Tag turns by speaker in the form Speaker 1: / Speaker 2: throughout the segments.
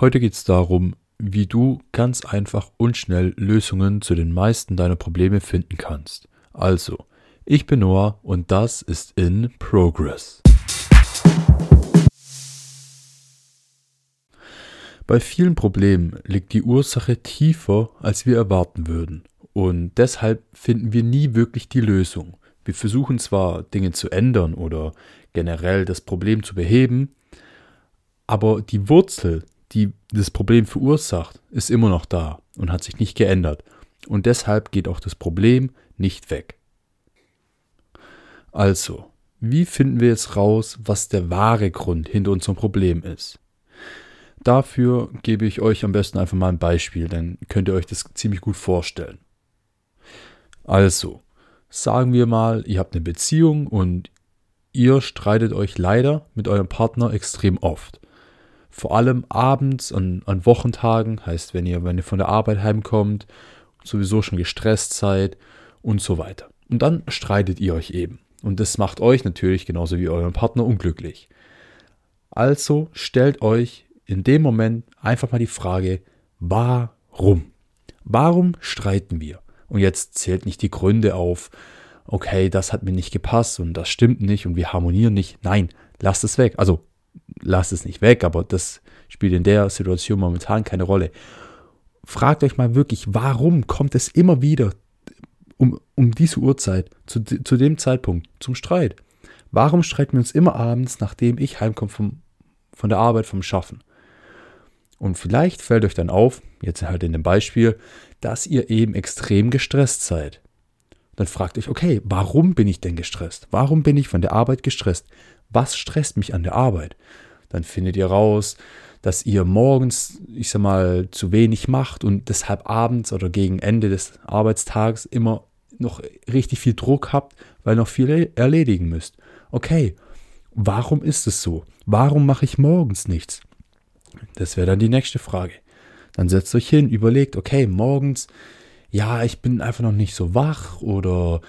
Speaker 1: Heute geht es darum, wie du ganz einfach und schnell Lösungen zu den meisten deiner Probleme finden kannst. Also, ich bin Noah und das ist in Progress. Bei vielen Problemen liegt die Ursache tiefer, als wir erwarten würden. Und deshalb finden wir nie wirklich die Lösung. Wir versuchen zwar Dinge zu ändern oder generell das Problem zu beheben, aber die Wurzel, die das Problem verursacht, ist immer noch da und hat sich nicht geändert. Und deshalb geht auch das Problem nicht weg. Also, wie finden wir jetzt raus, was der wahre Grund hinter unserem Problem ist? Dafür gebe ich euch am besten einfach mal ein Beispiel, dann könnt ihr euch das ziemlich gut vorstellen. Also, sagen wir mal, ihr habt eine Beziehung und ihr streitet euch leider mit eurem Partner extrem oft. Vor allem abends an, an Wochentagen, heißt, wenn ihr, wenn ihr von der Arbeit heimkommt, sowieso schon gestresst seid und so weiter. Und dann streitet ihr euch eben. Und das macht euch natürlich genauso wie euren Partner unglücklich. Also stellt euch in dem Moment einfach mal die Frage, warum? Warum streiten wir? Und jetzt zählt nicht die Gründe auf, okay, das hat mir nicht gepasst und das stimmt nicht und wir harmonieren nicht. Nein, lasst es weg. Also lasst es nicht weg, aber das spielt in der Situation momentan keine Rolle. Fragt euch mal wirklich, warum kommt es immer wieder um, um diese Uhrzeit, zu, zu dem Zeitpunkt, zum Streit? Warum streiten wir uns immer abends, nachdem ich heimkomme vom, von der Arbeit, vom Schaffen? Und vielleicht fällt euch dann auf, jetzt halt in dem Beispiel, dass ihr eben extrem gestresst seid. Dann fragt euch, okay, warum bin ich denn gestresst? Warum bin ich von der Arbeit gestresst? Was stresst mich an der Arbeit? Dann findet ihr raus, dass ihr morgens, ich sag mal, zu wenig macht und deshalb abends oder gegen Ende des Arbeitstags immer noch richtig viel Druck habt, weil noch viel erledigen müsst. Okay, warum ist es so? Warum mache ich morgens nichts? Das wäre dann die nächste Frage. Dann setzt euch hin, überlegt, okay, morgens, ja, ich bin einfach noch nicht so wach oder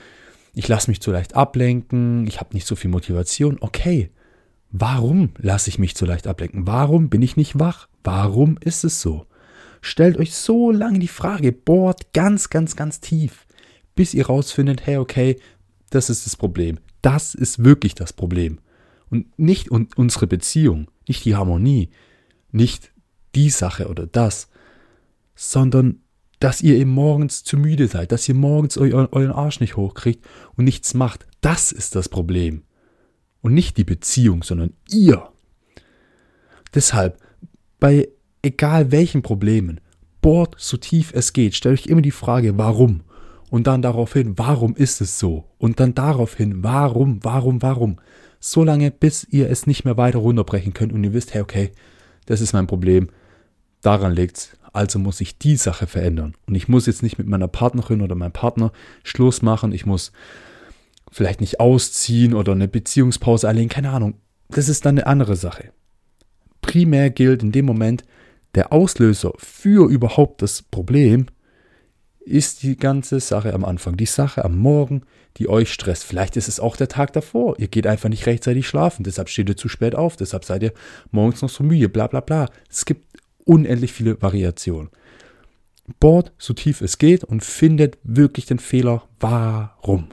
Speaker 1: ich lasse mich zu leicht ablenken, ich habe nicht so viel Motivation. Okay, warum lasse ich mich zu leicht ablenken? Warum bin ich nicht wach? Warum ist es so? Stellt euch so lange die Frage, bohrt ganz, ganz, ganz tief, bis ihr rausfindet, hey, okay, das ist das Problem. Das ist wirklich das Problem. Und nicht unsere Beziehung, nicht die Harmonie, nicht die Sache oder das, sondern dass ihr eben morgens zu müde seid, dass ihr morgens eu euren Arsch nicht hochkriegt und nichts macht. Das ist das Problem. Und nicht die Beziehung, sondern ihr. Deshalb, bei egal welchen Problemen, bohrt so tief es geht, stellt euch immer die Frage, warum? Und dann daraufhin, warum ist es so? Und dann daraufhin, warum, warum, warum? So lange, bis ihr es nicht mehr weiter runterbrechen könnt und ihr wisst, hey, okay, das ist mein Problem, daran liegt's, also muss ich die Sache verändern. Und ich muss jetzt nicht mit meiner Partnerin oder meinem Partner Schluss machen, ich muss vielleicht nicht ausziehen oder eine Beziehungspause einlegen, keine Ahnung. Das ist dann eine andere Sache. Primär gilt in dem Moment, der Auslöser für überhaupt das Problem ist die ganze Sache am Anfang, die Sache am Morgen, die euch stresst. Vielleicht ist es auch der Tag davor. Ihr geht einfach nicht rechtzeitig schlafen, deshalb steht ihr zu spät auf, deshalb seid ihr morgens noch so müde, bla bla bla. Es gibt unendlich viele Variationen. Bohrt so tief es geht und findet wirklich den Fehler, warum.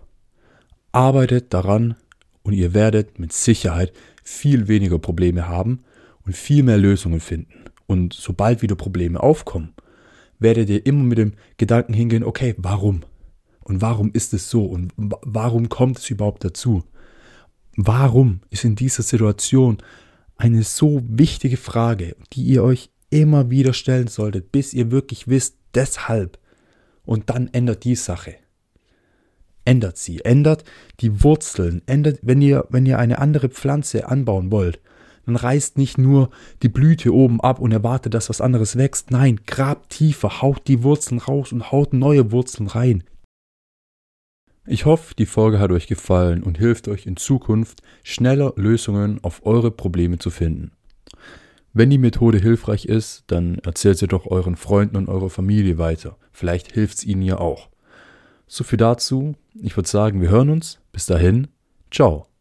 Speaker 1: Arbeitet daran und ihr werdet mit Sicherheit viel weniger Probleme haben und viel mehr Lösungen finden. Und sobald wieder Probleme aufkommen, werdet ihr immer mit dem Gedanken hingehen, okay, warum? Und warum ist es so? Und warum kommt es überhaupt dazu? Warum ist in dieser Situation eine so wichtige Frage, die ihr euch immer wieder stellen solltet, bis ihr wirklich wisst, deshalb. Und dann ändert die Sache. Ändert sie, ändert die Wurzeln, ändert, wenn ihr, wenn ihr eine andere Pflanze anbauen wollt, dann reißt nicht nur die Blüte oben ab und erwartet, dass was anderes wächst. Nein, grabt tiefer, haut die Wurzeln raus und haut neue Wurzeln rein. Ich hoffe, die Folge hat euch gefallen und hilft euch in Zukunft schneller Lösungen auf eure Probleme zu finden. Wenn die Methode hilfreich ist, dann erzählt sie doch euren Freunden und eurer Familie weiter. Vielleicht hilft es ihnen ja auch. So viel dazu. Ich würde sagen, wir hören uns. Bis dahin. Ciao.